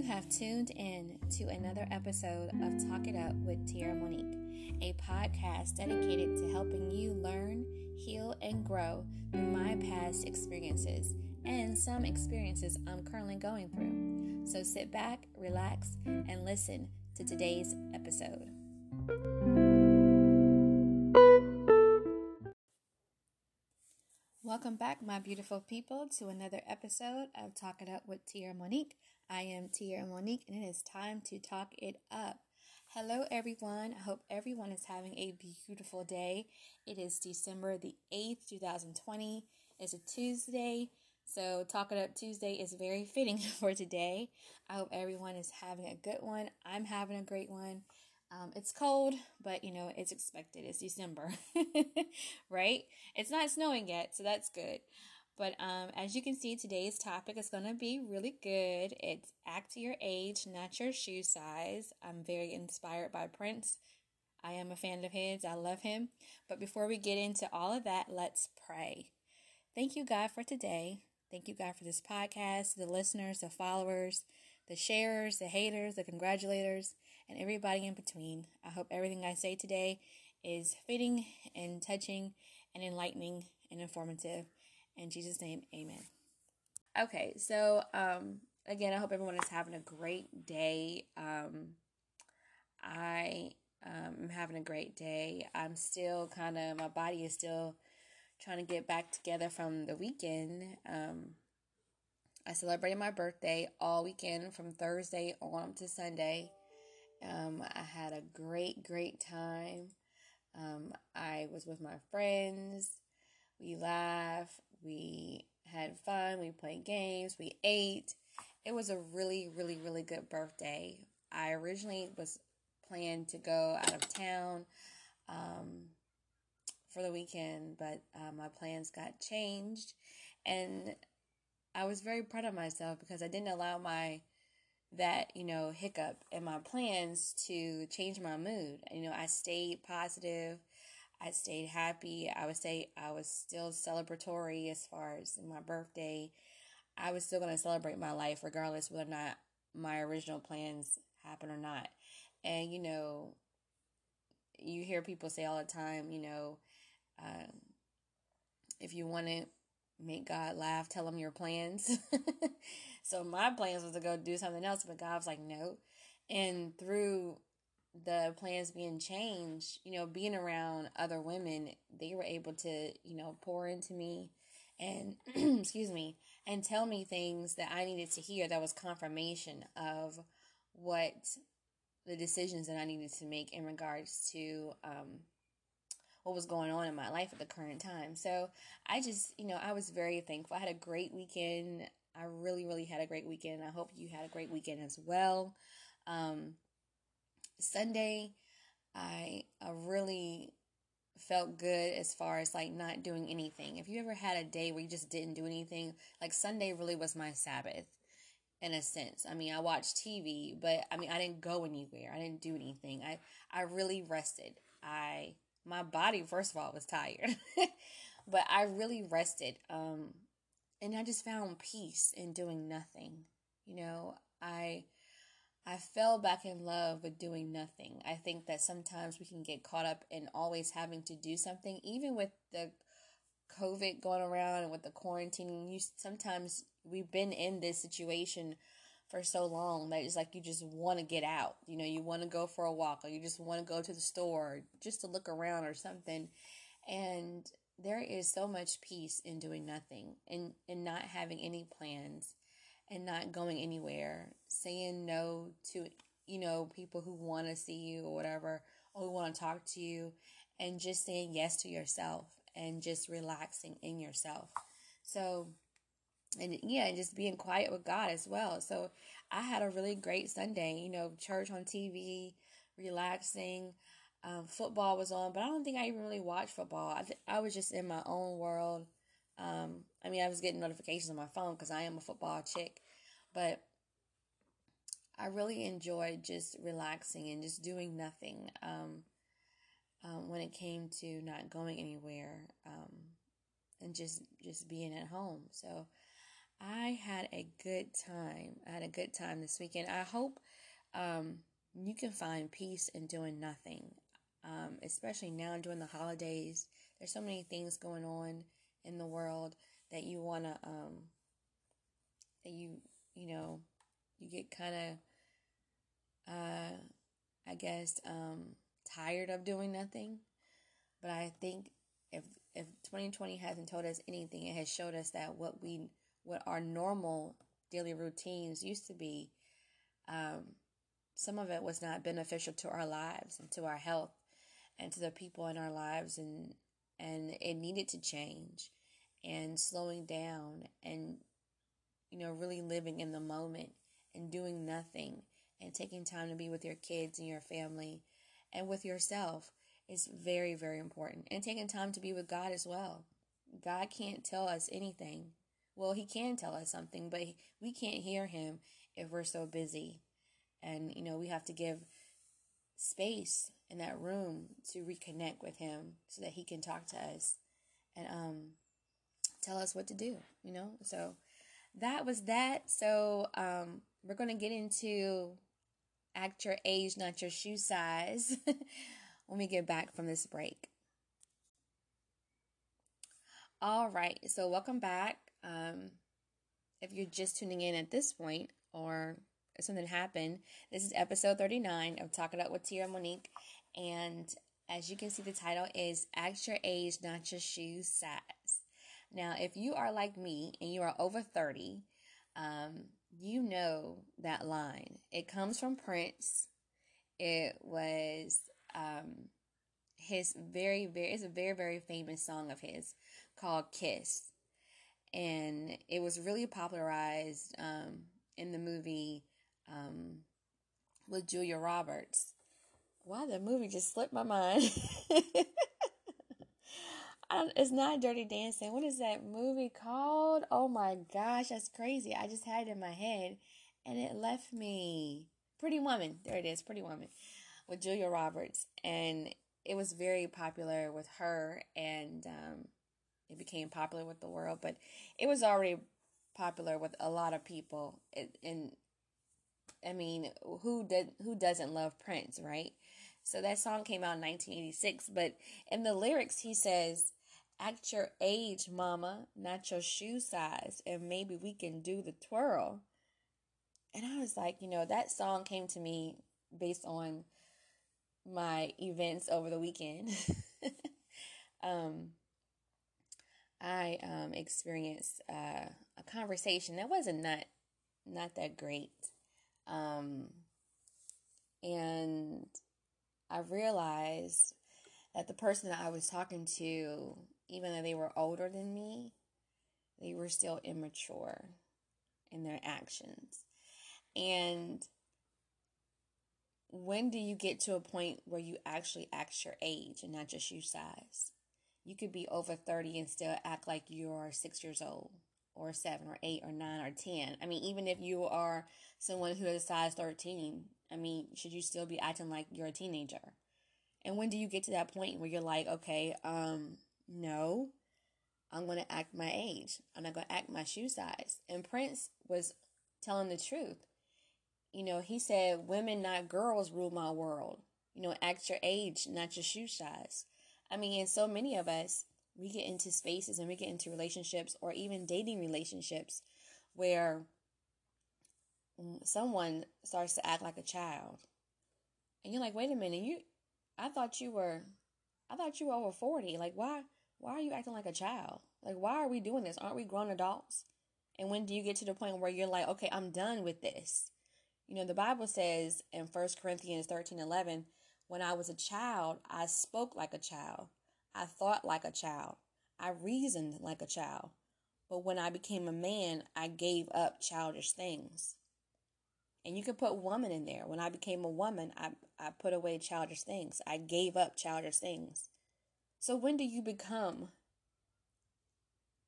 You have tuned in to another episode of Talk It Up with Tierra Monique, a podcast dedicated to helping you learn, heal, and grow through my past experiences and some experiences I'm currently going through. So sit back, relax, and listen to today's episode. Welcome back, my beautiful people, to another episode of Talk It Up with Tierra Monique. I am Tierra Monique, and it is time to talk it up. Hello, everyone. I hope everyone is having a beautiful day. It is December the 8th, 2020. It's a Tuesday, so Talk It Up Tuesday is very fitting for today. I hope everyone is having a good one. I'm having a great one. Um, it's cold, but you know, it's expected. It's December, right? It's not snowing yet, so that's good. But um, as you can see, today's topic is going to be really good. It's act your age, not your shoe size. I'm very inspired by Prince. I am a fan of his. I love him. But before we get into all of that, let's pray. Thank you, God, for today. Thank you, God, for this podcast, the listeners, the followers, the sharers, the haters, the congratulators, and everybody in between. I hope everything I say today is fitting and touching and enlightening and informative. In Jesus' name, amen. Okay, so um, again, I hope everyone is having a great day. Um, I um, am having a great day. I'm still kind of, my body is still trying to get back together from the weekend. Um, I celebrated my birthday all weekend from Thursday on to Sunday. Um, I had a great, great time. Um, I was with my friends. We laughed. We had fun. We played games. We ate. It was a really, really, really good birthday. I originally was planned to go out of town um, for the weekend, but uh, my plans got changed. And I was very proud of myself because I didn't allow my that you know hiccup in my plans to change my mood you know i stayed positive i stayed happy i would say i was still celebratory as far as my birthday i was still going to celebrate my life regardless whether or not my original plans happen or not and you know you hear people say all the time you know um, if you want to make God laugh, tell him your plans. so my plans was to go do something else, but God was like, no. And through the plans being changed, you know, being around other women, they were able to, you know, pour into me and, excuse me, and tell me things that I needed to hear that was confirmation of what the decisions that I needed to make in regards to um, what was going on in my life at the current time. So I just, you know, I was very thankful. I had a great weekend. I really, really had a great weekend. I hope you had a great weekend as well. Um, Sunday, I, really felt good as far as like not doing anything. If you ever had a day where you just didn't do anything, like Sunday really was my Sabbath in a sense. I mean, I watched TV, but I mean, I didn't go anywhere. I didn't do anything. I I really rested. I my body first of all was tired but i really rested um and i just found peace in doing nothing you know i i fell back in love with doing nothing i think that sometimes we can get caught up in always having to do something even with the covid going around and with the quarantining you sometimes we've been in this situation for so long that it's like you just want to get out. You know, you want to go for a walk or you just want to go to the store just to look around or something. And there is so much peace in doing nothing and, and not having any plans and not going anywhere, saying no to, you know, people who want to see you or whatever, or who want to talk to you, and just saying yes to yourself and just relaxing in yourself. So, and yeah, and just being quiet with God as well. So I had a really great Sunday, you know, church on TV, relaxing. Um, football was on, but I don't think I even really watched football. I, th- I was just in my own world. Um, I mean, I was getting notifications on my phone because I am a football chick, but I really enjoyed just relaxing and just doing nothing. Um, um, when it came to not going anywhere, um, and just just being at home. So I had a good time. I had a good time this weekend. I hope um, you can find peace in doing nothing, um, especially now during the holidays. There's so many things going on in the world that you want to, um, that you, you know, you get kind of, uh, I guess, um, tired of doing nothing. But I think if if 2020 hasn't told us anything, it has showed us that what we what our normal daily routines used to be, um, some of it was not beneficial to our lives and to our health and to the people in our lives and and it needed to change and slowing down and you know really living in the moment and doing nothing and taking time to be with your kids and your family and with yourself is very very important and taking time to be with God as well. God can't tell us anything well, he can tell us something, but we can't hear him if we're so busy. And, you know, we have to give space in that room to reconnect with him so that he can talk to us and um, tell us what to do, you know? So that was that. So um, we're going to get into act your age, not your shoe size when we get back from this break. All right, so welcome back. Um, if you're just tuning in at this point or something happened, this is episode 39 of Talk It Up with Tierra Monique. And as you can see, the title is Act Your Age, Not Your Shoe Size. Now, if you are like me and you are over 30, um, you know that line. It comes from Prince. It was um, his very, very, it's a very, very famous song of his called Kiss and it was really popularized um, in the movie um, with Julia Roberts. Wow, the movie just slipped my mind. it's not Dirty Dancing. What is that movie called? Oh my gosh, that's crazy. I just had it in my head and it left me. Pretty Woman. There it is, Pretty Woman with Julia Roberts. And it was very popular with her and um, it became popular with the world, but it was already popular with a lot of people. It, and I mean, who did who doesn't love Prince, right? So that song came out in 1986, but in the lyrics he says, "Act your age, mama, not your shoe size, and maybe we can do the twirl." And I was like, you know, that song came to me based on my events over the weekend. um, I um, experienced uh, a conversation that wasn't not not that great, um, and I realized that the person that I was talking to, even though they were older than me, they were still immature in their actions, and when do you get to a point where you actually act your age and not just your size? you could be over 30 and still act like you're six years old or seven or eight or nine or 10. I mean, even if you are someone who is size 13, I mean, should you still be acting like you're a teenager? And when do you get to that point where you're like, okay, um, no, I'm going to act my age. I'm not going to act my shoe size. And Prince was telling the truth. You know, he said, women, not girls, rule my world. You know, act your age, not your shoe size. I mean, and so many of us, we get into spaces and we get into relationships or even dating relationships where someone starts to act like a child. And you're like, wait a minute, you I thought you were I thought you were over 40. Like why why are you acting like a child? Like why are we doing this? Aren't we grown adults? And when do you get to the point where you're like, okay, I'm done with this? You know, the Bible says in First Corinthians 13 11, when I was a child, I spoke like a child. I thought like a child. I reasoned like a child. But when I became a man, I gave up childish things. And you can put woman in there. When I became a woman, I, I put away childish things. I gave up childish things. So when do you become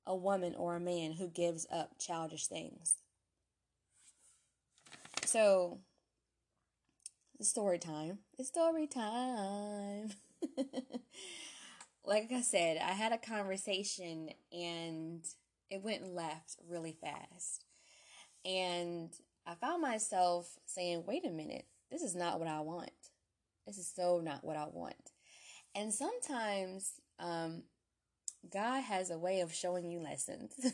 a woman or a man who gives up childish things? So story time. It's story time. like I said, I had a conversation and it went left really fast. And I found myself saying, wait a minute, this is not what I want. This is so not what I want. And sometimes um, God has a way of showing you lessons.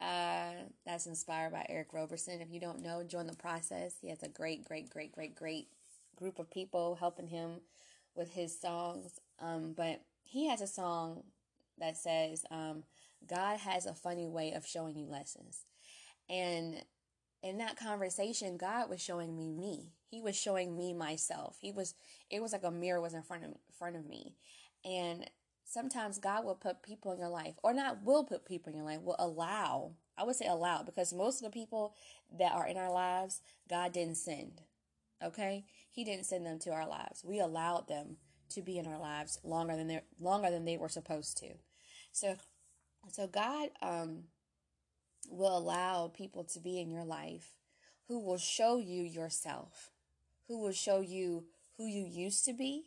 uh, that's inspired by Eric Roberson. If you don't know, join the process. He has a great, great, great, great, great group of people helping him with his songs. Um, but he has a song that says, um, God has a funny way of showing you lessons. And in that conversation, God was showing me me. He was showing me myself. He was it was like a mirror was in front of me, front of me. And sometimes God will put people in your life or not will put people in your life, will allow. I would say allow because most of the people that are in our lives, God didn't send. Okay? He didn't send them to our lives. We allowed them to be in our lives longer than they longer than they were supposed to. So so God um will allow people to be in your life who will show you yourself, who will show you who you used to be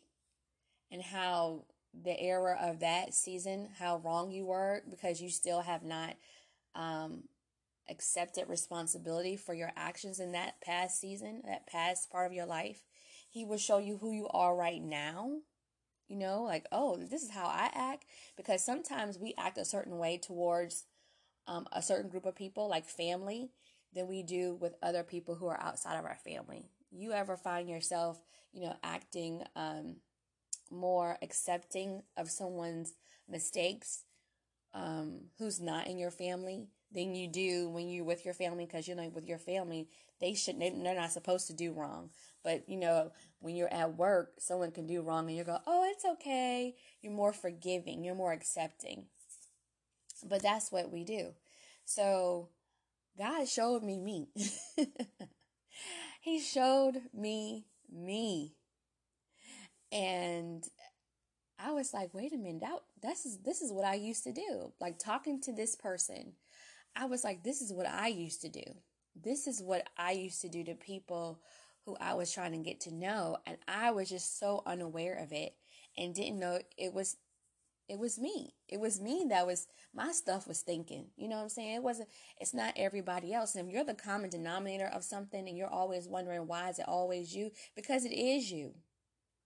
and how the era of that season, how wrong you were because you still have not um, accepted responsibility for your actions in that past season, that past part of your life. He will show you who you are right now. You know, like, oh, this is how I act. Because sometimes we act a certain way towards um, a certain group of people, like family, than we do with other people who are outside of our family. You ever find yourself, you know, acting um, more accepting of someone's mistakes um, who's not in your family than you do when you're with your family? Because you know with your family they should they, they're not supposed to do wrong. But you know when you're at work someone can do wrong and you go oh it's okay. You're more forgiving. You're more accepting but that's what we do. So God showed me me. he showed me me. And I was like, wait a minute, that this is this is what I used to do. Like talking to this person, I was like, this is what I used to do. This is what I used to do to people who I was trying to get to know. And I was just so unaware of it and didn't know it was it was me. It was me that was my stuff was thinking. You know what I'm saying? It wasn't it's not everybody else. And if you're the common denominator of something and you're always wondering why is it always you? Because it is you.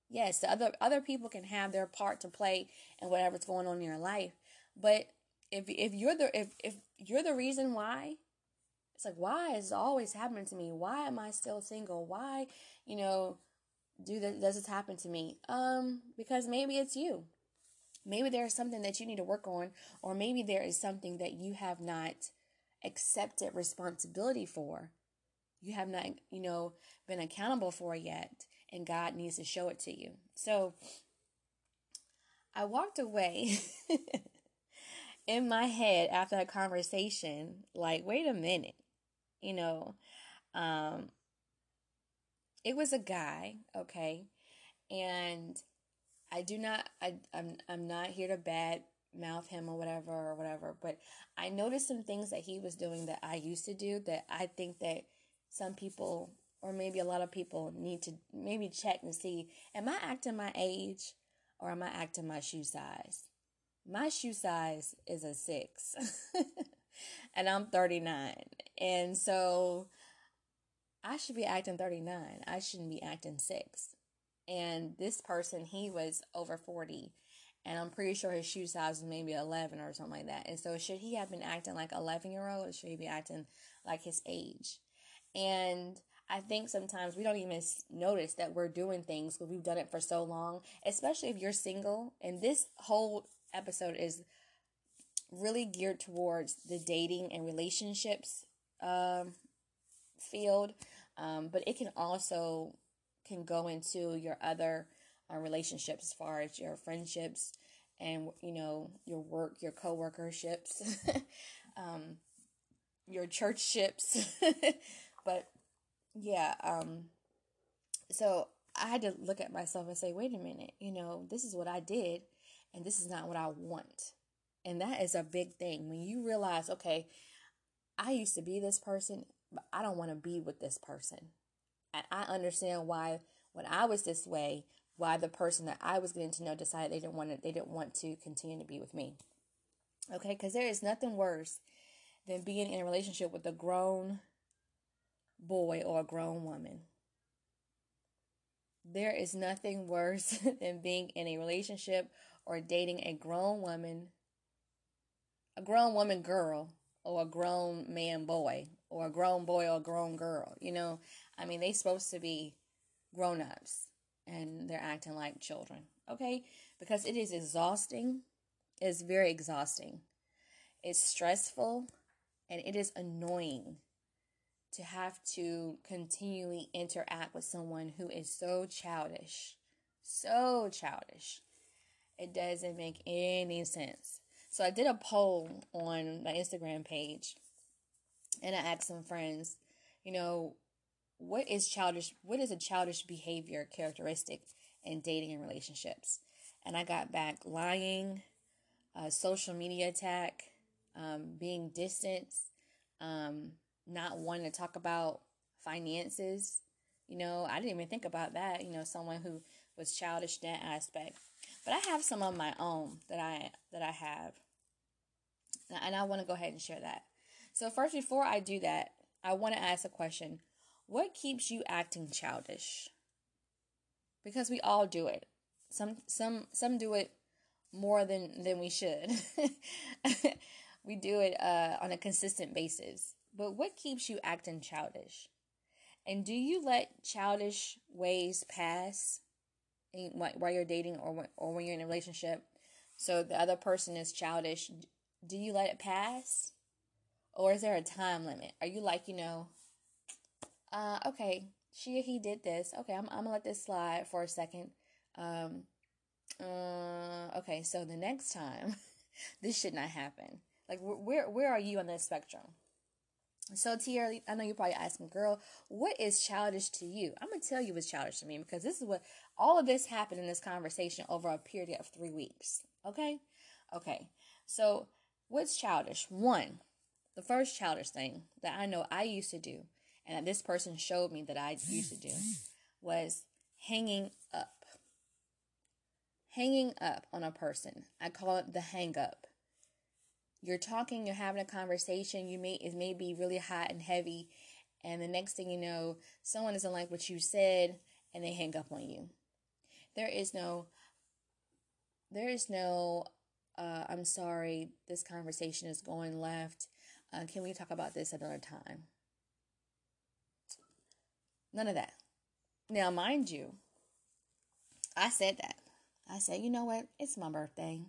Yes, the other other people can have their part to play in whatever's going on in your life. But if if you're the if if you're the reason why, it's like why is always happening to me? Why am I still single? Why, you know, do this does this happen to me? Um, because maybe it's you. Maybe there is something that you need to work on, or maybe there is something that you have not accepted responsibility for. You have not, you know, been accountable for yet, and God needs to show it to you. So I walked away in my head after that conversation, like, wait a minute, you know, um, it was a guy, okay, and I do not I I'm I'm not here to bad mouth him or whatever or whatever, but I noticed some things that he was doing that I used to do that I think that some people or maybe a lot of people need to maybe check and see am I acting my age or am I acting my shoe size? My shoe size is a 6. and I'm 39. And so I should be acting 39. I shouldn't be acting 6 and this person he was over 40 and i'm pretty sure his shoe size was maybe 11 or something like that. And so should he have been acting like 11 year old or should he be acting like his age? And i think sometimes we don't even notice that we're doing things because we've done it for so long especially if you're single. And this whole episode is really geared towards the dating and relationships um, field. Um, but it can also can go into your other uh, relationships as far as your friendships and you know your work your co-workerships um, your church ships but yeah um so i had to look at myself and say wait a minute you know this is what i did and this is not what i want. And that is a big thing. When you realize okay i used to be this person but i don't want to be with this person and I understand why when I was this way, why the person that I was getting to know decided they didn't want to, they didn't want to continue to be with me. Okay, because there is nothing worse than being in a relationship with a grown boy or a grown woman. There is nothing worse than being in a relationship or dating a grown woman, a grown woman girl, or a grown man boy, or a grown boy or a grown girl. You know, I mean, they're supposed to be grown ups and they're acting like children. Okay? Because it is exhausting. It's very exhausting. It's stressful and it is annoying to have to continually interact with someone who is so childish. So childish. It doesn't make any sense. So I did a poll on my Instagram page and I asked some friends, you know, what is childish what is a childish behavior characteristic in dating and relationships? And I got back lying, uh, social media attack, um, being distant, um, not wanting to talk about finances. You know, I didn't even think about that. You know, someone who was childish in that aspect. But I have some of my own that I that I have, and I want to go ahead and share that. So first, before I do that, I want to ask a question: What keeps you acting childish? Because we all do it. Some some some do it more than than we should. we do it uh, on a consistent basis. But what keeps you acting childish? And do you let childish ways pass while you're dating or when, or when you're in a relationship? So the other person is childish. Do you let it pass? Or is there a time limit? Are you like, you know, uh, okay, she he did this. Okay, I'm, I'm gonna let this slide for a second. Um, uh, okay, so the next time, this should not happen. Like, where where are you on this spectrum? So, Tierra, I know you're probably asking, girl, what is childish to you? I'm going to tell you what's childish to me because this is what all of this happened in this conversation over a period of three weeks. Okay? Okay. So, what's childish? One, the first childish thing that I know I used to do, and this person showed me that I used to do, was hanging up. Hanging up on a person. I call it the hang up you're talking, you're having a conversation, you may it may be really hot and heavy, and the next thing you know, someone doesn't like what you said and they hang up on you. There is no there is no uh, I'm sorry, this conversation is going left. Uh, can we talk about this another time? None of that. Now, mind you, I said that. I said, you know what? It's my birthday.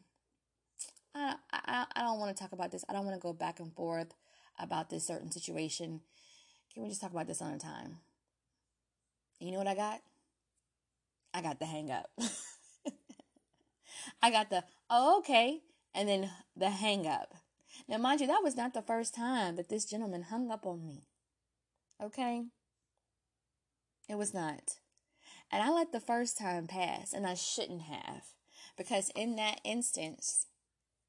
I, I, I don't want to talk about this. I don't want to go back and forth about this certain situation. Can we just talk about this on a time? And you know what I got? I got the hang up. I got the, oh, okay, and then the hang up. Now, mind you, that was not the first time that this gentleman hung up on me. Okay? It was not. And I let the first time pass, and I shouldn't have. Because in that instance,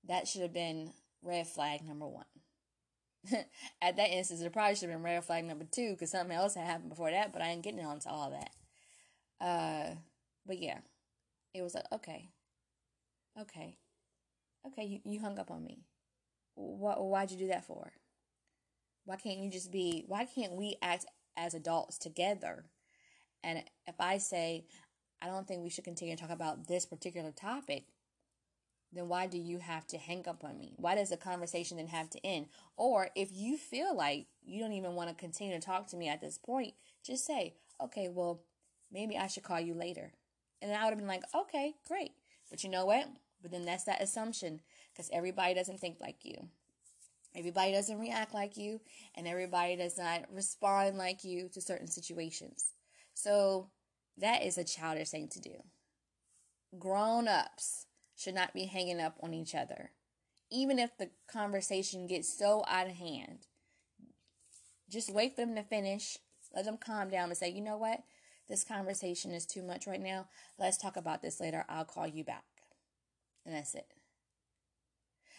that should have been red flag number one. At that instance, it probably should have been red flag number two because something else had happened before that, but I ain't getting onto all that. Uh, but yeah, it was like, okay, okay, okay, you, you hung up on me. What, why'd you do that for? Why can't you just be, why can't we act as adults together? And if I say, I don't think we should continue to talk about this particular topic, then why do you have to hang up on me? Why does the conversation then have to end? Or if you feel like you don't even want to continue to talk to me at this point, just say, okay, well, maybe I should call you later. And then I would have been like, okay, great. But you know what? But then that's that assumption because everybody doesn't think like you. Everybody doesn't react like you, and everybody does not respond like you to certain situations. So that is a childish thing to do. Grown ups should not be hanging up on each other. Even if the conversation gets so out of hand, just wait for them to finish. Let them calm down and say, you know what? This conversation is too much right now. Let's talk about this later. I'll call you back. And that's it.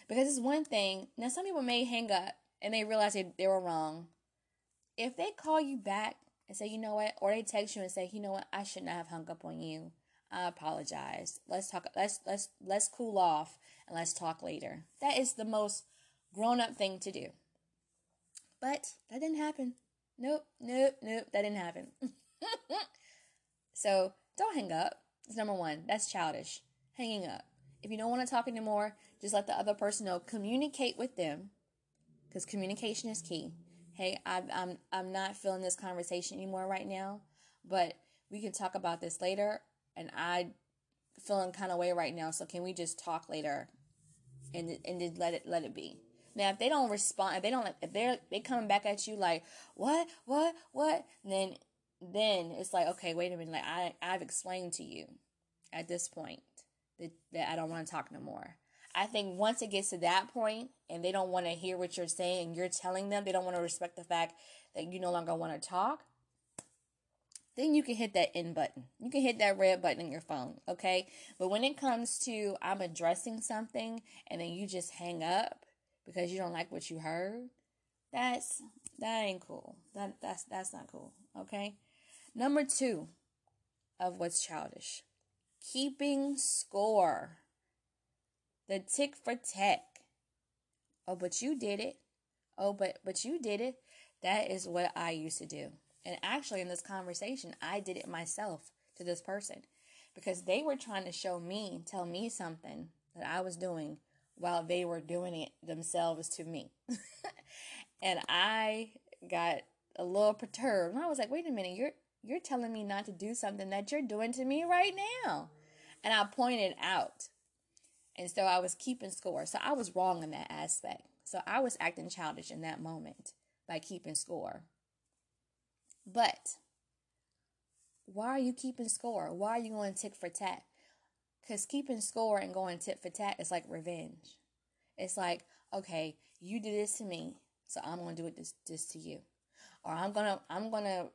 Because it's one thing. Now, some people may hang up and they realize they, they were wrong. If they call you back and say, you know what, or they text you and say, you know what, I should not have hung up on you. I apologize. Let's talk let's let's let's cool off and let's talk later. That is the most grown up thing to do. But that didn't happen. Nope, nope, nope, that didn't happen. so don't hang up. It's number one. That's childish. Hanging up. If you don't want to talk anymore, just let the other person know. Communicate with them because communication is key. Hey, I, I'm I'm not feeling this conversation anymore right now, but we can talk about this later. And I feeling kind of way right now, so can we just talk later, and and just let it let it be. Now, if they don't respond, if they don't, if they're they coming back at you like what, what, what, then then it's like okay, wait a minute, like I I've explained to you at this point that that I don't want to talk no more. I think once it gets to that point and they don't want to hear what you're saying and you're telling them they don't want to respect the fact that you no longer want to talk, then you can hit that end button. You can hit that red button in your phone, okay? But when it comes to I'm addressing something and then you just hang up because you don't like what you heard, that's that ain't cool. That that's that's not cool, okay? Number 2 of what's childish. Keeping score. The tick for tat. Oh, but you did it. Oh, but but you did it. That is what I used to do. And actually, in this conversation, I did it myself to this person because they were trying to show me, tell me something that I was doing while they were doing it themselves to me. and I got a little perturbed. And I was like, wait a minute, you're you're telling me not to do something that you're doing to me right now. And I pointed out. And so I was keeping score. So I was wrong in that aspect. So I was acting childish in that moment by keeping score. But why are you keeping score? Why are you going tick for tat? Because keeping score and going tit for tat is like revenge. It's like, okay, you did this to me, so I'm gonna do it this this to you. Or I'm gonna I'm gonna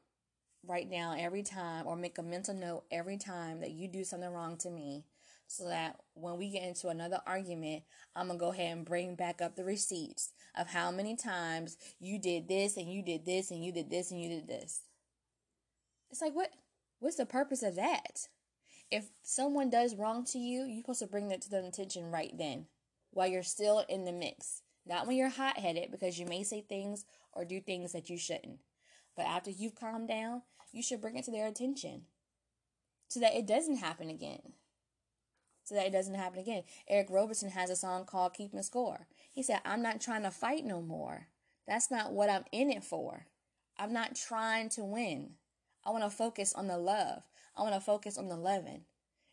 write down every time or make a mental note every time that you do something wrong to me so that when we get into another argument, I'm gonna go ahead and bring back up the receipts of how many times you did this and you did this and you did this and you did this. It's like what what's the purpose of that? If someone does wrong to you, you're supposed to bring that to their attention right then while you're still in the mix. Not when you're hot headed because you may say things or do things that you shouldn't. But after you've calmed down, you should bring it to their attention so that it doesn't happen again. So that it doesn't happen again. Eric Roberson has a song called "Keep Keeping Score. He said, I'm not trying to fight no more. That's not what I'm in it for. I'm not trying to win. I want to focus on the love. I want to focus on the loving.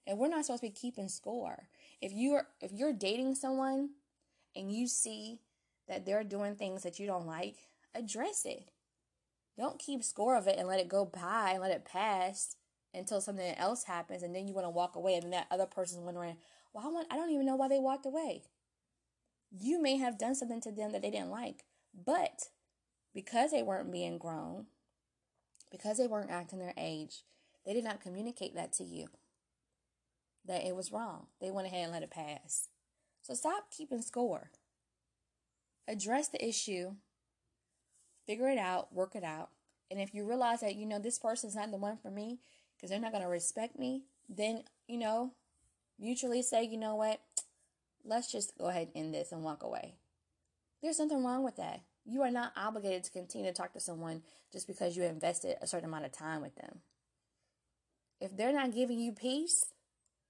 And we're not supposed to be keeping score. If you're if you're dating someone and you see that they're doing things that you don't like, address it. Don't keep score of it and let it go by and let it pass until something else happens and then you want to walk away and then that other person's wondering, well, I, want, I don't even know why they walked away. You may have done something to them that they didn't like, but because they weren't being grown, because they weren't acting their age, they did not communicate that to you. That it was wrong. They went ahead and let it pass. So stop keeping score. Address the issue figure it out, work it out. And if you realize that, you know, this person's not the one for me because they're not going to respect me, then, you know, mutually say, you know what, let's just go ahead and end this and walk away. There's nothing wrong with that. You are not obligated to continue to talk to someone just because you invested a certain amount of time with them. If they're not giving you peace,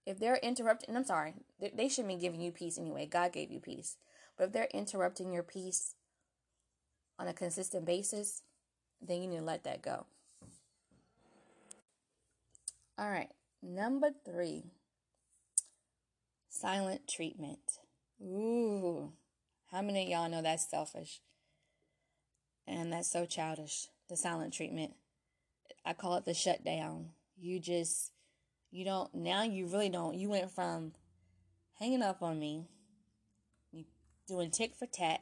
if they're interrupting, I'm sorry, they shouldn't be giving you peace anyway. God gave you peace. But if they're interrupting your peace, on a consistent basis, then you need to let that go. All right, number three silent treatment. Ooh, how many of y'all know that's selfish? And that's so childish. The silent treatment. I call it the shutdown. You just, you don't, now you really don't. You went from hanging up on me, doing tick for tat,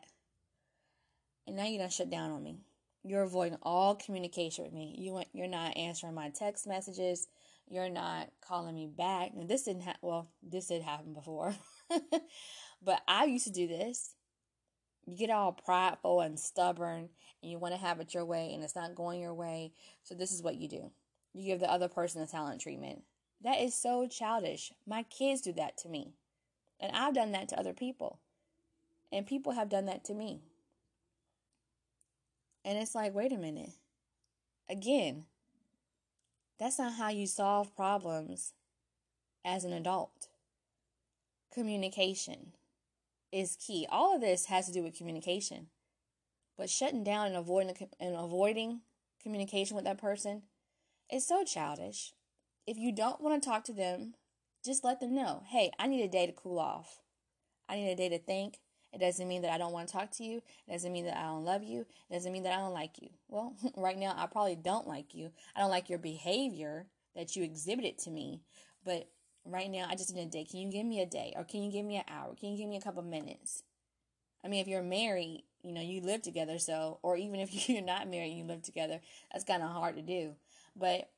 and now you done shut down on me. You're avoiding all communication with me. You want you're not answering my text messages. You're not calling me back. This didn't happen. Well, this did happen before, but I used to do this. You get all prideful and stubborn, and you want to have it your way, and it's not going your way. So this is what you do: you give the other person a silent treatment. That is so childish. My kids do that to me. And I've done that to other people. And people have done that to me. And it's like, wait a minute. Again, that's not how you solve problems as an adult. Communication is key. All of this has to do with communication. But shutting down and avoiding and avoiding communication with that person is so childish. If you don't want to talk to them, just let them know, "Hey, I need a day to cool off. I need a day to think. It doesn't mean that I don't want to talk to you. It doesn't mean that I don't love you. It doesn't mean that I don't like you. Well, right now, I probably don't like you. I don't like your behavior that you exhibited to me. But right now, I just need a day. Can you give me a day? Or can you give me an hour? Can you give me a couple minutes? I mean, if you're married, you know, you live together. So, or even if you're not married and you live together, that's kind of hard to do. But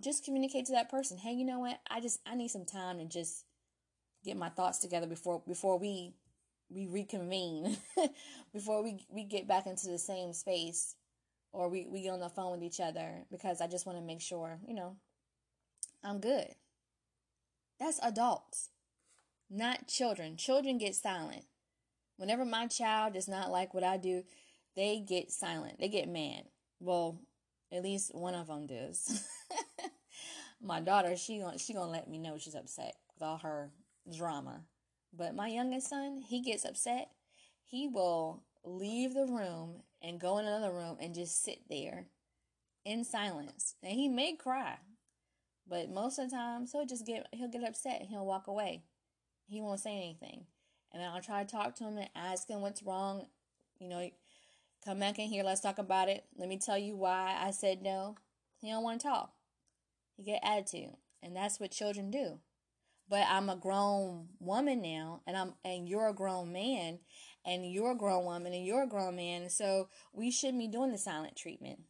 just communicate to that person. Hey, you know what? I just, I need some time to just get my thoughts together before, before we we reconvene before we we get back into the same space or we, we get on the phone with each other because I just want to make sure, you know, I'm good. That's adults, not children. Children get silent. Whenever my child does not like what I do, they get silent. They get mad. Well, at least one of them does. my daughter, she gonna, she gonna let me know she's upset with all her drama. But my youngest son, he gets upset. He will leave the room and go in another room and just sit there in silence. And he may cry, but most of the time, he'll just get he'll get upset he'll walk away. He won't say anything. And then I'll try to talk to him and ask him what's wrong. You know, come back in here, let's talk about it. Let me tell you why I said no. He don't want to talk. He get attitude. And that's what children do but I'm a grown woman now and I'm and you're a grown man and you're a grown woman and you're a grown man so we shouldn't be doing the silent treatment.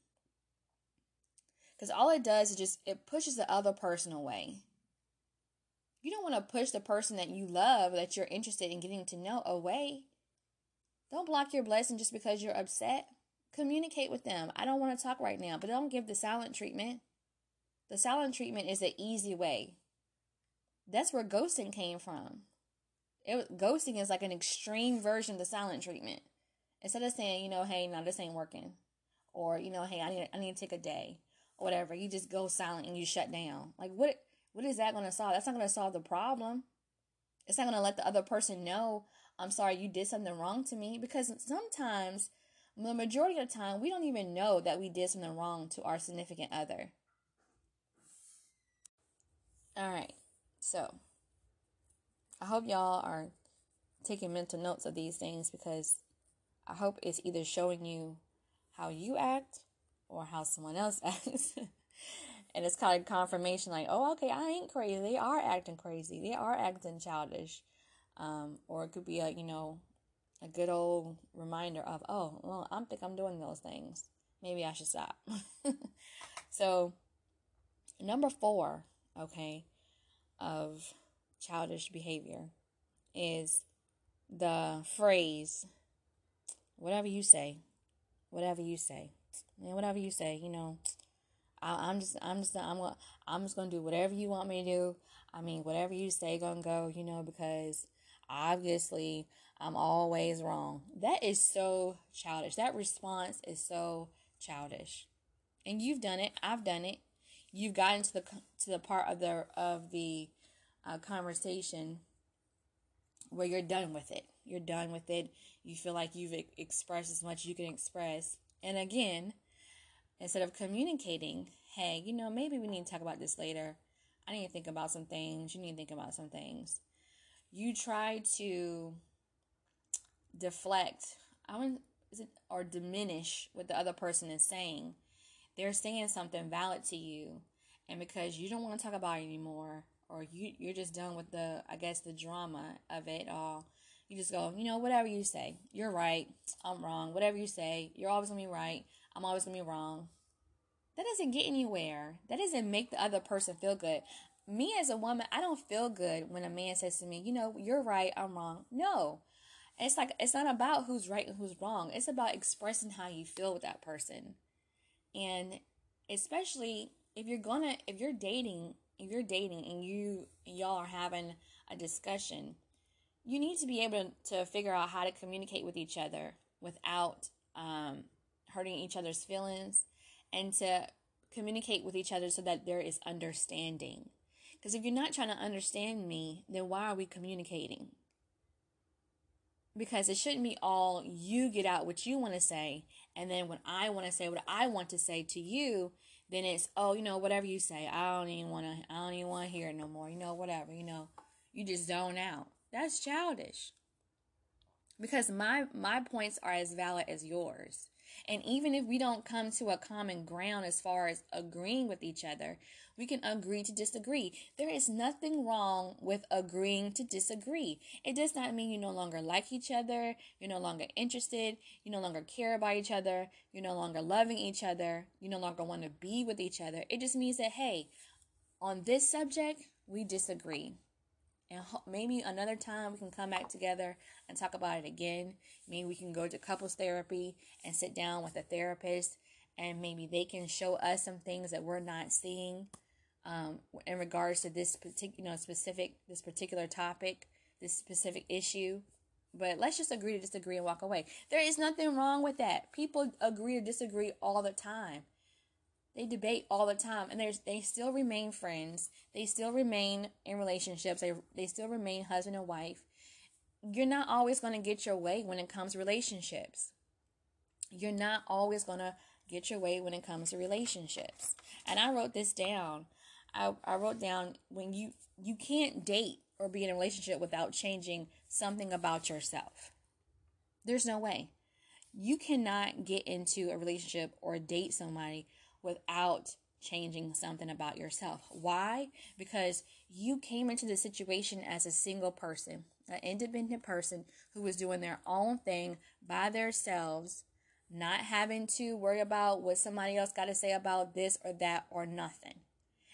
Because all it does is just it pushes the other person away. You don't want to push the person that you love that you're interested in getting to know away. Don't block your blessing just because you're upset. Communicate with them. I don't want to talk right now but don't give the silent treatment. The silent treatment is the easy way that's where ghosting came from. It ghosting is like an extreme version of the silent treatment. Instead of saying, you know, hey, now this ain't working, or you know, hey, I need I need to take a day, or whatever, you just go silent and you shut down. Like what what is that going to solve? That's not going to solve the problem. It's not going to let the other person know, I'm sorry, you did something wrong to me. Because sometimes, the majority of the time, we don't even know that we did something wrong to our significant other. All right. So, I hope y'all are taking mental notes of these things because I hope it's either showing you how you act or how someone else acts. and it's kind of confirmation like, oh, okay, I ain't crazy. They are acting crazy. They are acting childish. Um, or it could be like, you know, a good old reminder of, oh, well, I think I'm doing those things. Maybe I should stop. so, number four, okay, of childish behavior is the phrase, whatever you say, whatever you say, and whatever you say, you know, I, am just, I'm just, I'm, gonna, I'm just gonna do whatever you want me to do. I mean, whatever you say, gonna go, you know, because obviously I'm always wrong. That is so childish. That response is so childish, and you've done it. I've done it you've gotten to the to the part of the of the uh, conversation where you're done with it. You're done with it. You feel like you've expressed as much as you can express. And again, instead of communicating, hey, you know, maybe we need to talk about this later. I need to think about some things. You need to think about some things. You try to deflect. I would or diminish what the other person is saying they're saying something valid to you. And because you don't want to talk about it anymore or you you're just done with the I guess the drama of it all you just go you know whatever you say. You're right. I'm wrong. Whatever you say you're always gonna be right. I'm always gonna be wrong. That doesn't get anywhere. That doesn't make the other person feel good. Me as a woman I don't feel good when a man says to me you know you're right. I'm wrong. No. It's like it's not about who's right and who's wrong. It's about expressing how you feel with that person and especially if you're gonna if you're dating if you're dating and you y'all are having a discussion, you need to be able to figure out how to communicate with each other without um, hurting each other's feelings and to communicate with each other so that there is understanding. Because if you're not trying to understand me, then why are we communicating? Because it shouldn't be all you get out what you want to say, and then when I want to say what I want to say to you, then it's oh, you know, whatever you say, I don't even want to, I don't even want to hear it no more. You know, whatever, you know, you just zone out. That's childish. Because my my points are as valid as yours. And even if we don't come to a common ground as far as agreeing with each other, we can agree to disagree. There is nothing wrong with agreeing to disagree. It does not mean you no longer like each other, you're no longer interested, you no longer care about each other, you're no longer loving each other, you no longer want to be with each other. It just means that, hey, on this subject, we disagree and maybe another time we can come back together and talk about it again. Maybe we can go to couples therapy and sit down with a therapist, and maybe they can show us some things that we're not seeing um, in regards to this particular, you know, specific this particular topic, this specific issue. But let's just agree to disagree and walk away. There is nothing wrong with that. People agree to disagree all the time. They debate all the time, and there's they still remain friends. They still remain in relationships. They they still remain husband and wife. You're not always going to get your way when it comes to relationships. You're not always going to get your way when it comes to relationships. And I wrote this down. I, I wrote down when you you can't date or be in a relationship without changing something about yourself. There's no way. You cannot get into a relationship or date somebody without changing something about yourself. Why? Because you came into the situation as a single person, an independent person who was doing their own thing by themselves, not having to worry about what somebody else got to say about this or that or nothing.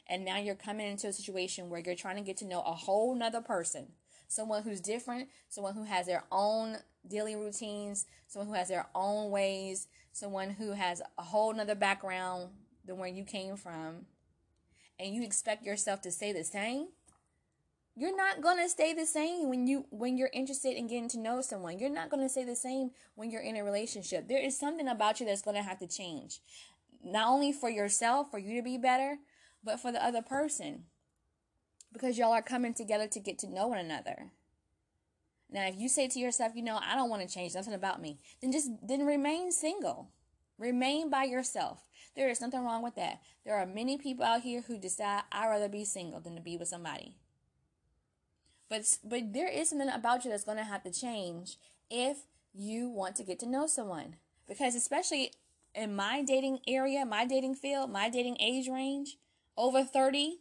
And now you're coming into a situation where you're trying to get to know a whole nother person, someone who's different, someone who has their own daily routines, someone who has their own ways, someone who has a whole nother background than where you came from, and you expect yourself to stay the same, you're not gonna stay the same when you when you're interested in getting to know someone. You're not gonna stay the same when you're in a relationship. There is something about you that's gonna have to change. Not only for yourself, for you to be better, but for the other person. Because y'all are coming together to get to know one another. Now, if you say to yourself, you know, I don't want to change nothing about me, then just then remain single. Remain by yourself. There is nothing wrong with that. There are many people out here who decide I'd rather be single than to be with somebody. But but there is something about you that's going to have to change if you want to get to know someone. Because especially in my dating area, my dating field, my dating age range, over 30,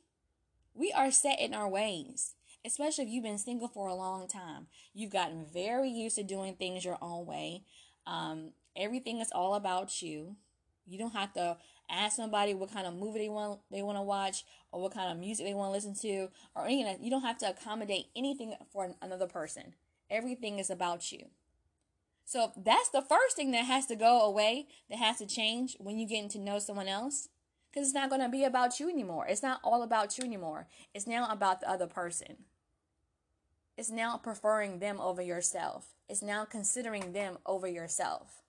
we are set in our ways especially if you've been single for a long time. You've gotten very used to doing things your own way. Um, everything is all about you. You don't have to ask somebody what kind of movie they want they want to watch or what kind of music they want to listen to or anything. You don't have to accommodate anything for another person. Everything is about you. So that's the first thing that has to go away, that has to change when you get to know someone else. Because it's not going to be about you anymore. It's not all about you anymore. It's now about the other person. It's now preferring them over yourself. It's now considering them over yourself.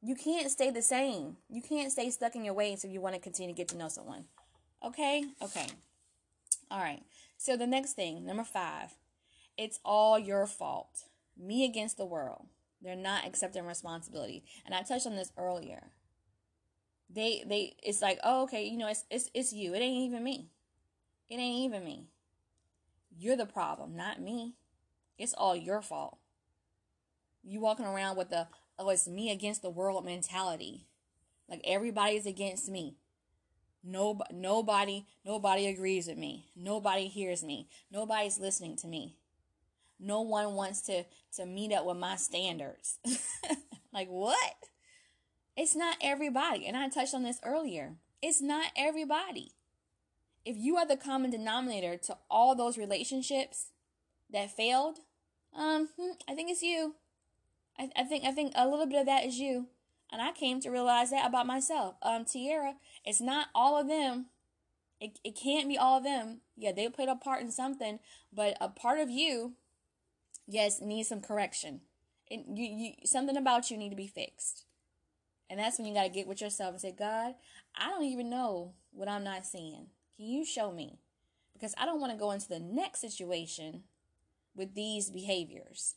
You can't stay the same. You can't stay stuck in your ways if you want to continue to get to know someone. Okay? Okay. All right. So the next thing, number five, it's all your fault. Me against the world. They're not accepting responsibility. And I touched on this earlier. They they it's like, oh, okay, you know, it's it's it's you. It ain't even me. It ain't even me. You're the problem, not me. It's all your fault. You walking around with the oh it's me against the world mentality. Like everybody's against me. No, nobody, nobody agrees with me. Nobody hears me. Nobody's listening to me. No one wants to to meet up with my standards. like what? It's not everybody, and I touched on this earlier. It's not everybody if you are the common denominator to all those relationships that failed, um, hmm, I think it's you. I, I think I think a little bit of that is you, and I came to realize that about myself. Um, Tierra, it's not all of them. It, it can't be all of them. Yeah, they played a part in something, but a part of you, yes, needs some correction. It, you, you, something about you need to be fixed. And that's when you got to get with yourself and say, God, I don't even know what I'm not seeing. Can you show me? Because I don't want to go into the next situation with these behaviors.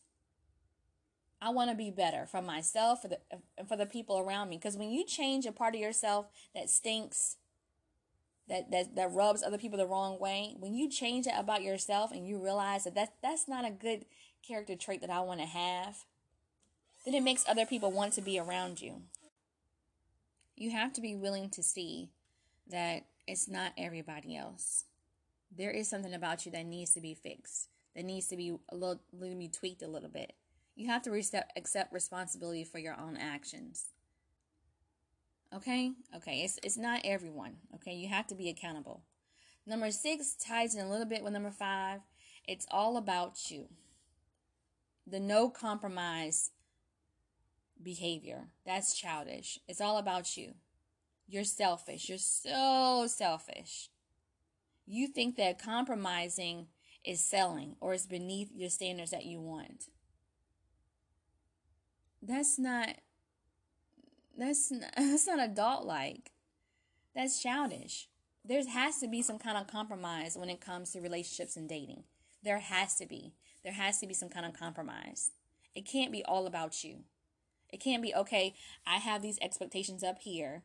I want to be better for myself, for the for the people around me. Because when you change a part of yourself that stinks, that, that that rubs other people the wrong way, when you change that about yourself and you realize that, that that's not a good character trait that I want to have, then it makes other people want to be around you. You have to be willing to see that it's not everybody else. There is something about you that needs to be fixed, that needs to be a little, little be tweaked a little bit. You have to accept, accept responsibility for your own actions. Okay? Okay, it's, it's not everyone. Okay, you have to be accountable. Number six ties in a little bit with number five. It's all about you. The no compromise behavior. That's childish. It's all about you. You're selfish. You're so selfish. You think that compromising is selling or is beneath your standards that you want. That's not that's not, that's not adult like. That's childish. There has to be some kind of compromise when it comes to relationships and dating. There has to be. There has to be some kind of compromise. It can't be all about you. It can't be, okay, I have these expectations up here.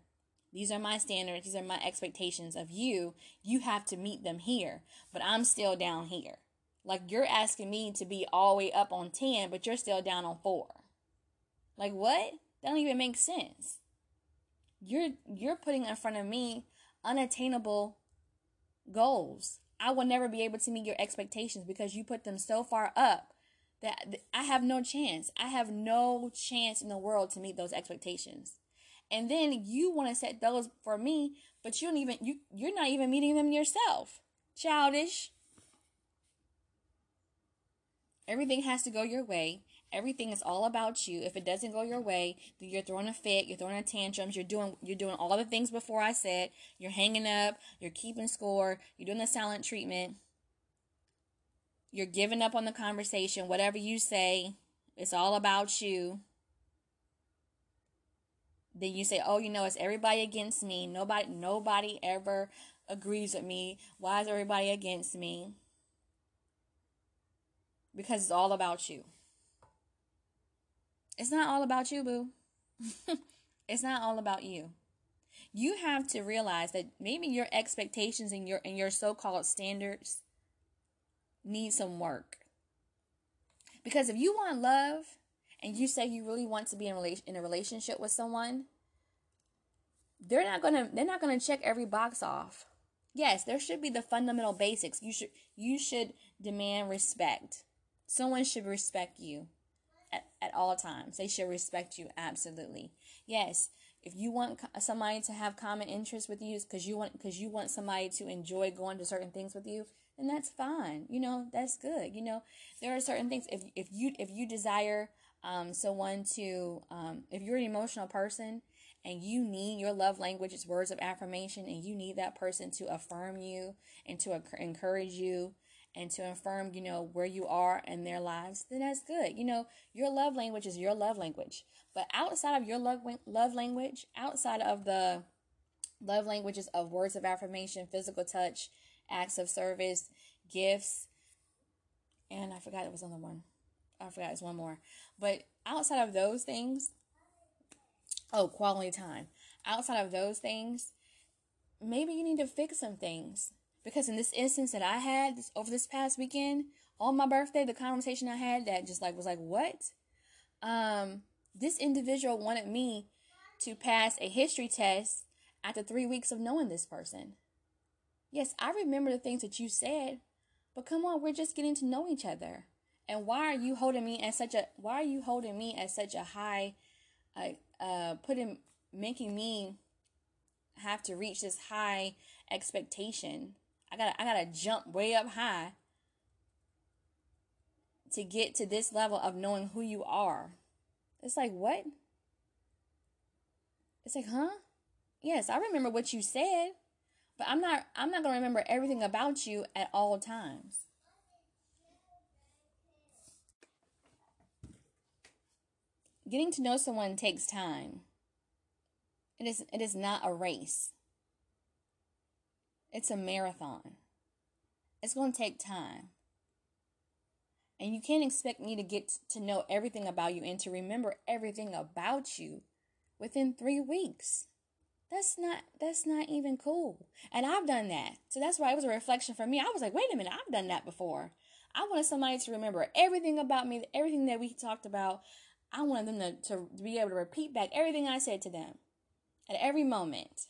These are my standards. These are my expectations of you. You have to meet them here, but I'm still down here. Like you're asking me to be all the way up on 10, but you're still down on 4. Like what? That don't even make sense. You're you're putting in front of me unattainable goals. I will never be able to meet your expectations because you put them so far up that I have no chance. I have no chance in the world to meet those expectations. And then you want to set those for me, but you don't even you you're not even meeting them yourself. Childish. Everything has to go your way. Everything is all about you. If it doesn't go your way, you're throwing a fit, you're throwing a tantrums, you're doing you're doing all the things before I said. You're hanging up, you're keeping score, you're doing the silent treatment you're giving up on the conversation. Whatever you say, it's all about you. Then you say, "Oh, you know, it's everybody against me. Nobody nobody ever agrees with me. Why is everybody against me?" Because it's all about you. It's not all about you, boo. it's not all about you. You have to realize that maybe your expectations and your and your so-called standards need some work. Because if you want love and you say you really want to be in relation in a relationship with someone, they're not gonna they're not gonna check every box off. Yes, there should be the fundamental basics. You should you should demand respect. Someone should respect you at, at all times. They should respect you absolutely. Yes, if you want somebody to have common interests with you because you want because you want somebody to enjoy going to certain things with you, and that's fine. You know, that's good. You know, there are certain things if if you if you desire um someone to um if you're an emotional person and you need your love language is words of affirmation and you need that person to affirm you and to encourage you and to affirm, you know, where you are in their lives, then that's good. You know, your love language is your love language. But outside of your love love language, outside of the love languages of words of affirmation, physical touch, acts of service, gifts, and I forgot it was another one. I forgot it's one more. But outside of those things, oh, quality time. Outside of those things, maybe you need to fix some things. Because in this instance that I had this, over this past weekend, on my birthday, the conversation I had that just like was like, what? Um, this individual wanted me to pass a history test after three weeks of knowing this person. Yes, I remember the things that you said, but come on, we're just getting to know each other. And why are you holding me at such a why are you holding me at such a high uh uh putting making me have to reach this high expectation. I got I got to jump way up high to get to this level of knowing who you are. It's like what? It's like, "Huh? Yes, I remember what you said, But I'm not I'm not going to remember everything about you at all times. Getting to know someone takes time. It is it is not a race. It's a marathon. It's going to take time. And you can't expect me to get to know everything about you and to remember everything about you within 3 weeks. That's not that's not even cool. And I've done that. So that's why it was a reflection for me. I was like, "Wait a minute, I've done that before." I wanted somebody to remember everything about me, everything that we talked about. I wanted them to, to be able to repeat back everything I said to them at every moment.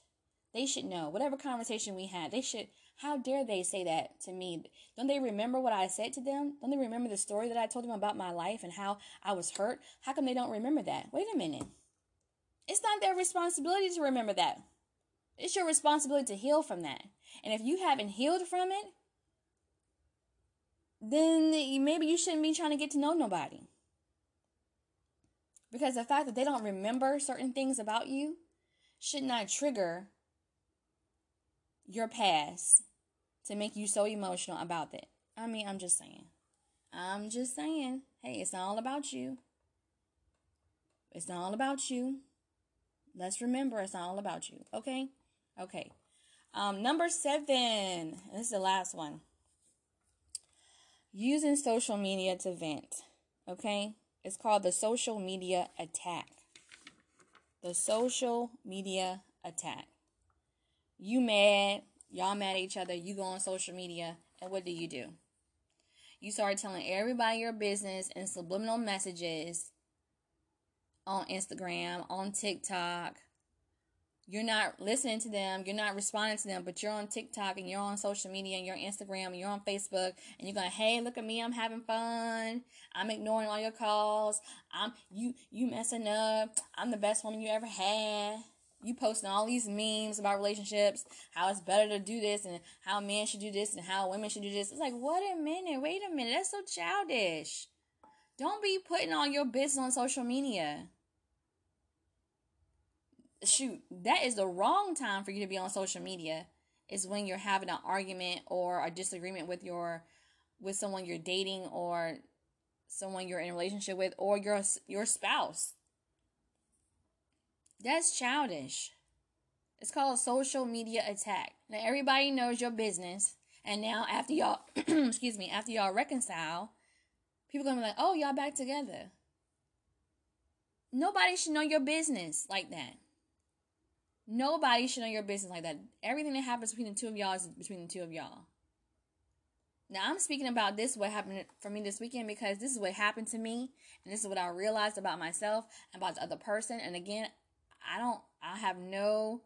They should know whatever conversation we had. They should. How dare they say that to me? Don't they remember what I said to them? Don't they remember the story that I told them about my life and how I was hurt? How come they don't remember that? Wait a minute. It's not their responsibility to remember that. It's your responsibility to heal from that. And if you haven't healed from it, then maybe you shouldn't be trying to get to know nobody. Because the fact that they don't remember certain things about you should not trigger your past to make you so emotional about that. I mean, I'm just saying. I'm just saying. Hey, it's not all about you. It's not all about you. Let's remember it's not all about you. Okay? Okay. Um, number seven. This is the last one. Using social media to vent. Okay? It's called the social media attack. The social media attack. You mad, y'all mad at each other, you go on social media, and what do you do? You start telling everybody your business and subliminal messages on Instagram, on TikTok. You're not listening to them, you're not responding to them, but you're on TikTok and you're on social media and you're on Instagram and you're on Facebook and you're going, "Hey, look at me, I'm having fun. I'm ignoring all your calls. I'm you you messing up. I'm the best woman you ever had." You posting all these memes about relationships, how it's better to do this and how men should do this and how women should do this. It's like, what a minute, wait a minute, that's so childish. Don't be putting all your business on social media. Shoot, that is the wrong time for you to be on social media. Is when you're having an argument or a disagreement with your with someone you're dating or someone you're in a relationship with or your your spouse. That's childish. It's called a social media attack. Now everybody knows your business, and now after y'all, excuse me, after y'all reconcile, people gonna be like, "Oh, y'all back together." Nobody should know your business like that. Nobody should know your business like that. Everything that happens between the two of y'all is between the two of y'all. Now I'm speaking about this what happened for me this weekend because this is what happened to me and this is what I realized about myself and about the other person. And again, I don't I have no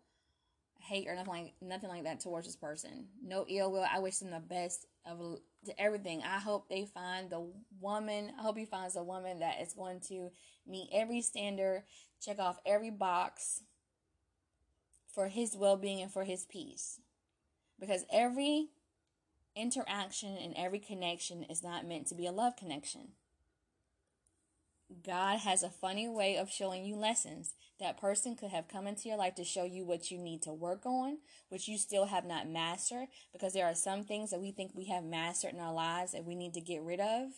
hate or nothing like nothing like that towards this person. No ill will. I wish them the best of everything. I hope they find the woman. I hope he finds a woman that is going to meet every standard, check off every box for his well-being and for his peace. Because every interaction and every connection is not meant to be a love connection. God has a funny way of showing you lessons. That person could have come into your life to show you what you need to work on, which you still have not mastered, because there are some things that we think we have mastered in our lives that we need to get rid of.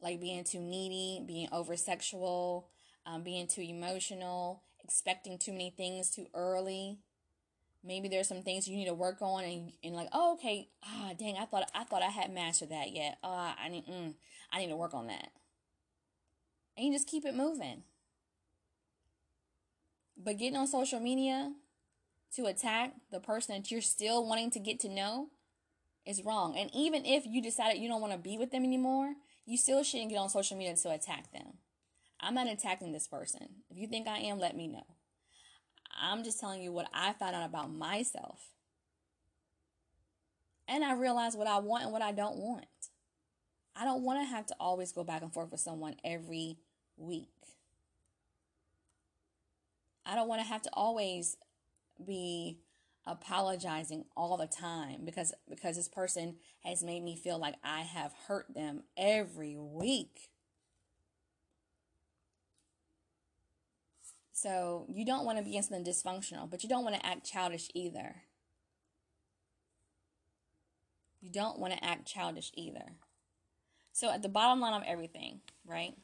Like being too needy, being over sexual, um, being too emotional, expecting too many things too early. Maybe there's some things you need to work on, and, and like, oh, okay, ah, dang, I thought I thought I had mastered that yet. Ah, I need, mm, I need to work on that. And you just keep it moving. But getting on social media to attack the person that you're still wanting to get to know is wrong. And even if you decided you don't want to be with them anymore, you still shouldn't get on social media to attack them. I'm not attacking this person. If you think I am, let me know. I'm just telling you what I found out about myself. And I realize what I want and what I don't want. I don't want to have to always go back and forth with someone every week. I don't want to have to always be apologizing all the time because because this person has made me feel like I have hurt them every week. So you don't want to be in something dysfunctional, but you don't want to act childish either. You don't want to act childish either. So at the bottom line of everything, right?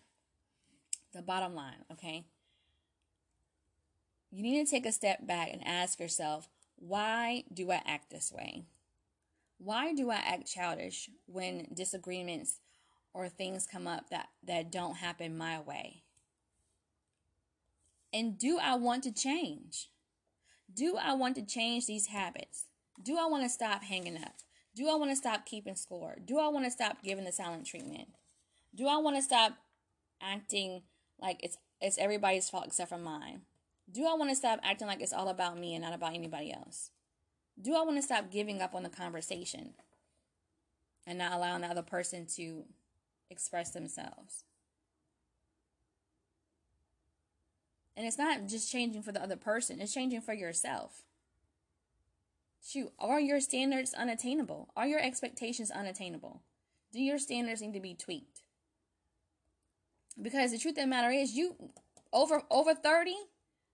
The bottom line, okay? You need to take a step back and ask yourself, why do I act this way? Why do I act childish when disagreements or things come up that, that don't happen my way? And do I want to change? Do I want to change these habits? Do I want to stop hanging up? Do I want to stop keeping score? Do I want to stop giving the silent treatment? Do I want to stop acting like it's it's everybody's fault except for mine? Do I want to stop acting like it's all about me and not about anybody else? Do I want to stop giving up on the conversation and not allowing the other person to express themselves? And it's not just changing for the other person, it's changing for yourself. Shoot, are your standards unattainable? Are your expectations unattainable? Do your standards need to be tweaked? Because the truth of the matter is, you over over 30,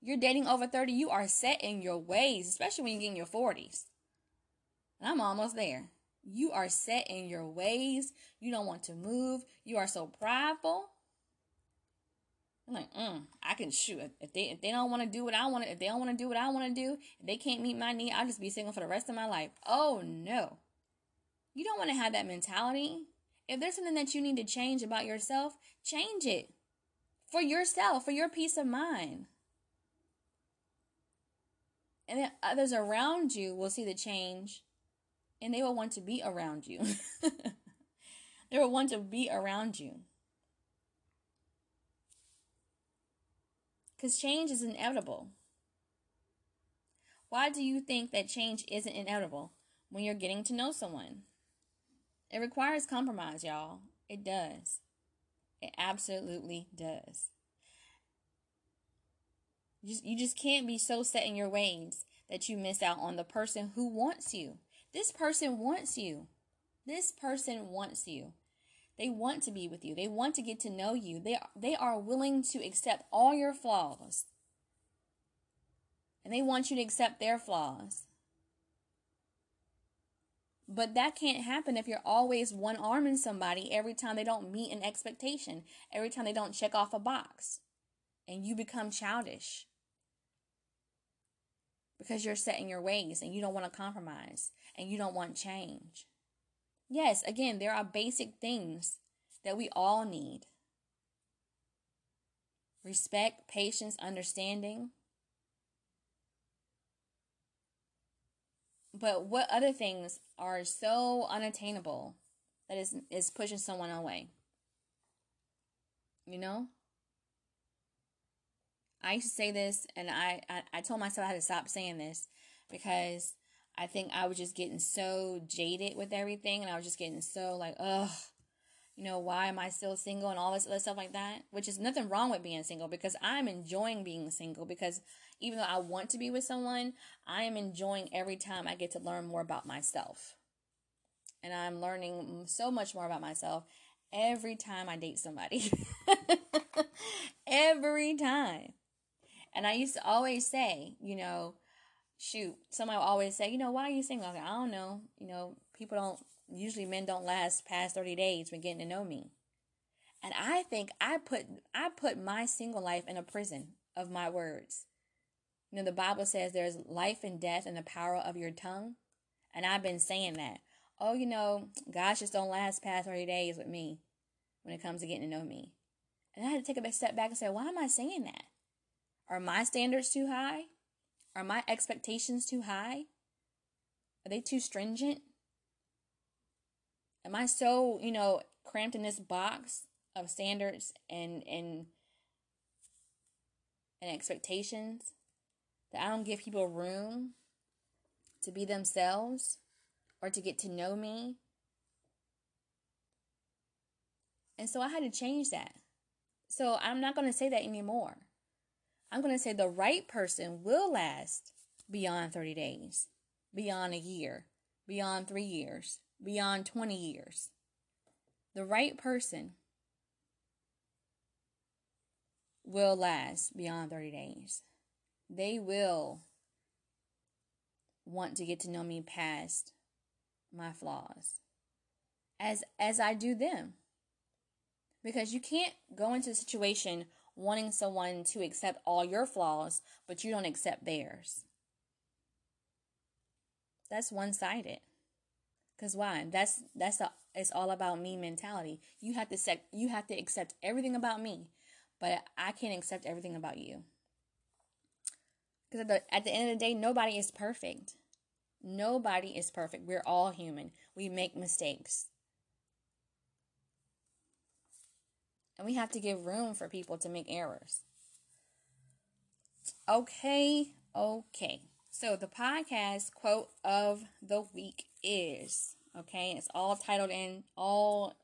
you're dating over 30, you are set in your ways, especially when you get in your 40s. And I'm almost there. You are set in your ways. You don't want to move. You are so prideful. I'm like, mm, I can shoot. If they if they don't want to do what I want, if they don't want to do what I want to do, if they can't meet my need, I'll just be single for the rest of my life. Oh no. You don't want to have that mentality. If there's something that you need to change about yourself, change it. For yourself, for your peace of mind. And then others around you will see the change and they will want to be around you. they will want to be around you. Because change is inevitable. Why do you think that change isn't inevitable when you're getting to know someone? It requires compromise, y'all. It does. It absolutely does. You just, you just can't be so set in your ways that you miss out on the person who wants you. This person wants you. This person wants you. They want to be with you. They want to get to know you. They are, they are willing to accept all your flaws. And they want you to accept their flaws. But that can't happen if you're always one arming somebody every time they don't meet an expectation, every time they don't check off a box, and you become childish because you're set in your ways and you don't want to compromise and you don't want change. Yes, again, there are basic things that we all need respect, patience, understanding. But what other things are so unattainable that is is pushing someone away? You know? I used to say this and I, I, I told myself I had to stop saying this because I think I was just getting so jaded with everything and I was just getting so like, ugh, you know, why am I still single and all this other stuff like that? Which is nothing wrong with being single because I'm enjoying being single because even though I want to be with someone, I am enjoying every time I get to learn more about myself. And I'm learning so much more about myself every time I date somebody. every time. And I used to always say, you know, shoot, somebody will always say, you know, why are you single? I don't know. You know, people don't, usually men don't last past 30 days when getting to know me. And I think I put, I put my single life in a prison of my words. You know, the Bible says there's life and death in the power of your tongue. And I've been saying that. Oh, you know, gosh, just don't last past 30 days with me when it comes to getting to know me. And I had to take a step back and say, why am I saying that? Are my standards too high? Are my expectations too high? Are they too stringent? Am I so, you know, cramped in this box of standards and and and expectations that I don't give people room to be themselves or to get to know me? And so I had to change that. So I'm not going to say that anymore. I'm going to say the right person will last beyond 30 days, beyond a year, beyond three years, beyond 20 years. The right person will last beyond 30 days. They will want to get to know me past my flaws as as I do them. Because you can't go into a situation wanting someone to accept all your flaws, but you don't accept theirs. That's one-sided. Cause why? That's that's a it's all about me mentality. You have to set you have to accept everything about me, but I can't accept everything about you. Because at the at the end of the day, nobody is perfect. Nobody is perfect. We're all human. We make mistakes. And we have to give room for people to make errors. Okay, okay. So the podcast quote of the week is okay, it's all titled in, all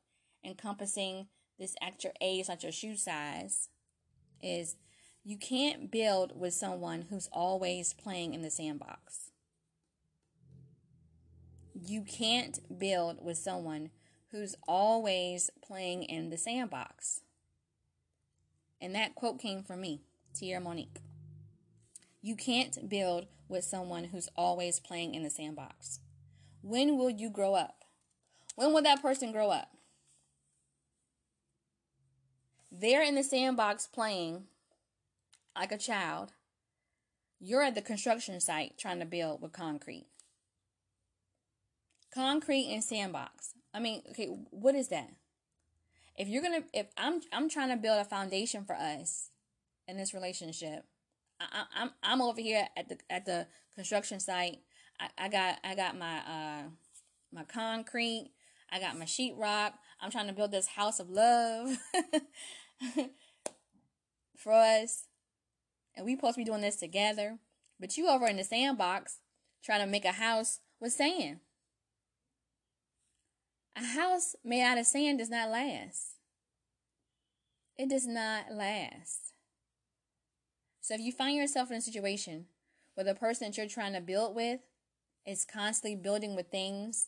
encompassing this at age, not your shoe size, is you can't build with someone who's always playing in the sandbox. You can't build with someone who's always playing in the sandbox. And that quote came from me, Tierra Monique. You can't build with someone who's always playing in the sandbox. When will you grow up? When will that person grow up? They're in the sandbox playing like a child. You're at the construction site trying to build with concrete. Concrete and sandbox. I mean, okay, what is that? If you're gonna, if I'm, I'm trying to build a foundation for us in this relationship. I, I'm, I'm over here at the at the construction site. I, I got, I got my, uh, my concrete. I got my sheetrock. I'm trying to build this house of love for us. And we supposed to be doing this together. But you over in the sandbox trying to make a house with sand. A house made out of sand does not last. It does not last. So if you find yourself in a situation where the person that you're trying to build with is constantly building with things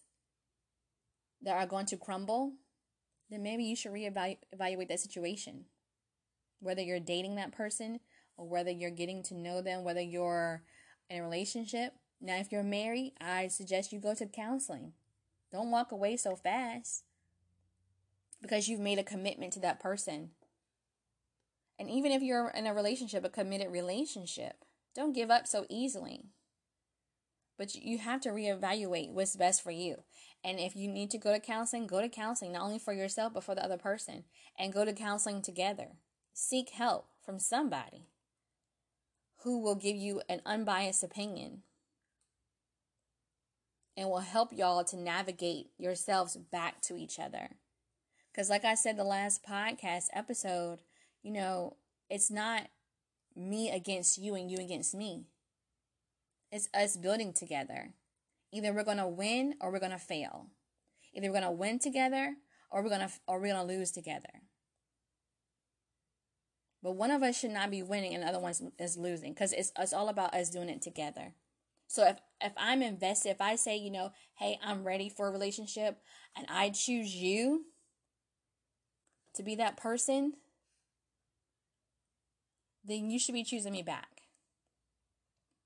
that are going to crumble, then maybe you should reevaluate that situation. Whether you're dating that person or whether you're getting to know them, whether you're in a relationship. Now, if you're married, I suggest you go to counseling don't walk away so fast because you've made a commitment to that person. And even if you're in a relationship, a committed relationship, don't give up so easily. But you have to reevaluate what's best for you. And if you need to go to counseling, go to counseling, not only for yourself, but for the other person. And go to counseling together. Seek help from somebody who will give you an unbiased opinion and will help y'all to navigate yourselves back to each other. Because, like I said, the last podcast episode, you know, it's not me against you and you against me. It's us building together. Either we're going to win or we're going to fail. Either we're going to win together or we're going to or we're going to lose together. But one of us should not be winning and the other one is losing because it's, it's all about us doing it together. So if if I'm invested, if I say, you know, hey, I'm ready for a relationship and I choose you to be that person, then you should be choosing me back.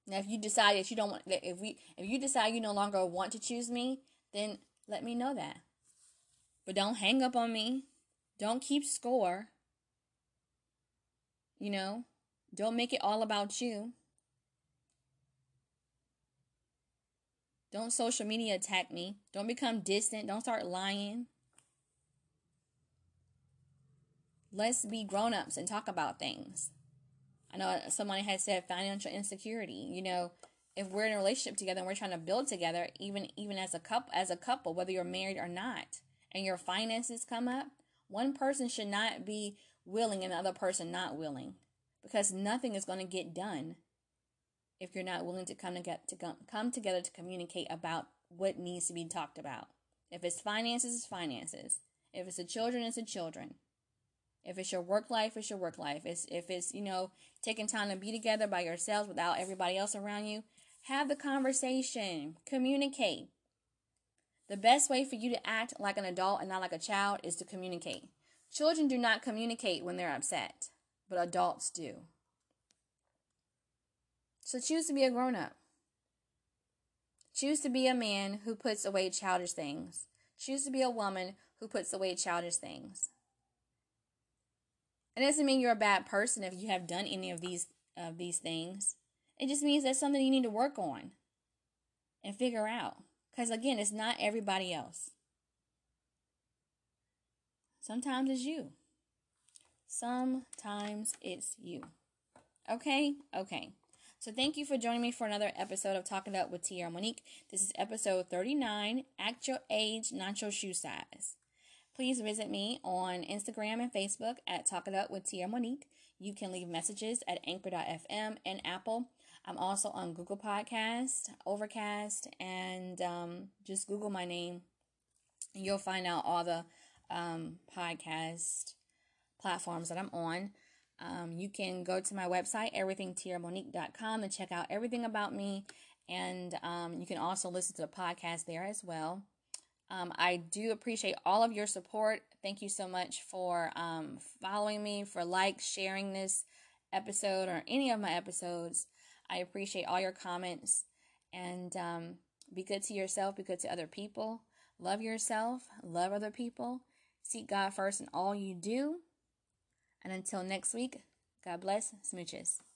Now, if you decide that you don't want, if we, if you decide you no longer want to choose me, then let me know that. But don't hang up on me. Don't keep score. You know, don't make it all about you. Don't social media attack me. Don't become distant. Don't start lying. Let's be grown ups and talk about things. I know someone had said financial insecurity. You know, if we're in a relationship together and we're trying to build together, even even as a couple, as a couple, whether you're married or not, and your finances come up, one person should not be willing and the other person not willing, because nothing is going to get done if you're not willing to come to get to come, come together to communicate about what needs to be talked about. If it's finances, it's finances. If it's the children, it's the children. If it's your work life, it's your work life. It's if it's, you know, taking time to be together by yourselves without everybody else around you, have the conversation, communicate. The best way for you to act like an adult and not like a child is to communicate. Children do not communicate when they're upset. but adults do. So choose to be a grown up. Choose to be a man who puts away childish things. Choose to be a woman who puts away childish things. It doesn't mean you're a bad person if you have done any of these of these things. It just means that's something you need to work on and figure out. Because again, it's not everybody else. Sometimes it's you. Sometimes it's you. Okay? Okay. So thank you for joining me for another episode of Talk It Up with Tierra Monique. This is episode 39, Act Your Age, Not Your Shoe Size. Please visit me on Instagram and Facebook at Talk It Up with Tierra Monique. You can leave messages at anchor.fm and Apple. I'm also on Google Podcast, Overcast, and um, just Google my name. You'll find out all the um, podcast platforms that I'm on. Um, you can go to my website, everythingtierramonique.com, and check out everything about me. And um, you can also listen to the podcast there as well. Um, I do appreciate all of your support. Thank you so much for um, following me, for like, sharing this episode or any of my episodes. I appreciate all your comments. And um, be good to yourself, be good to other people. Love yourself, love other people. Seek God first in all you do. And until next week, God bless. Smooches.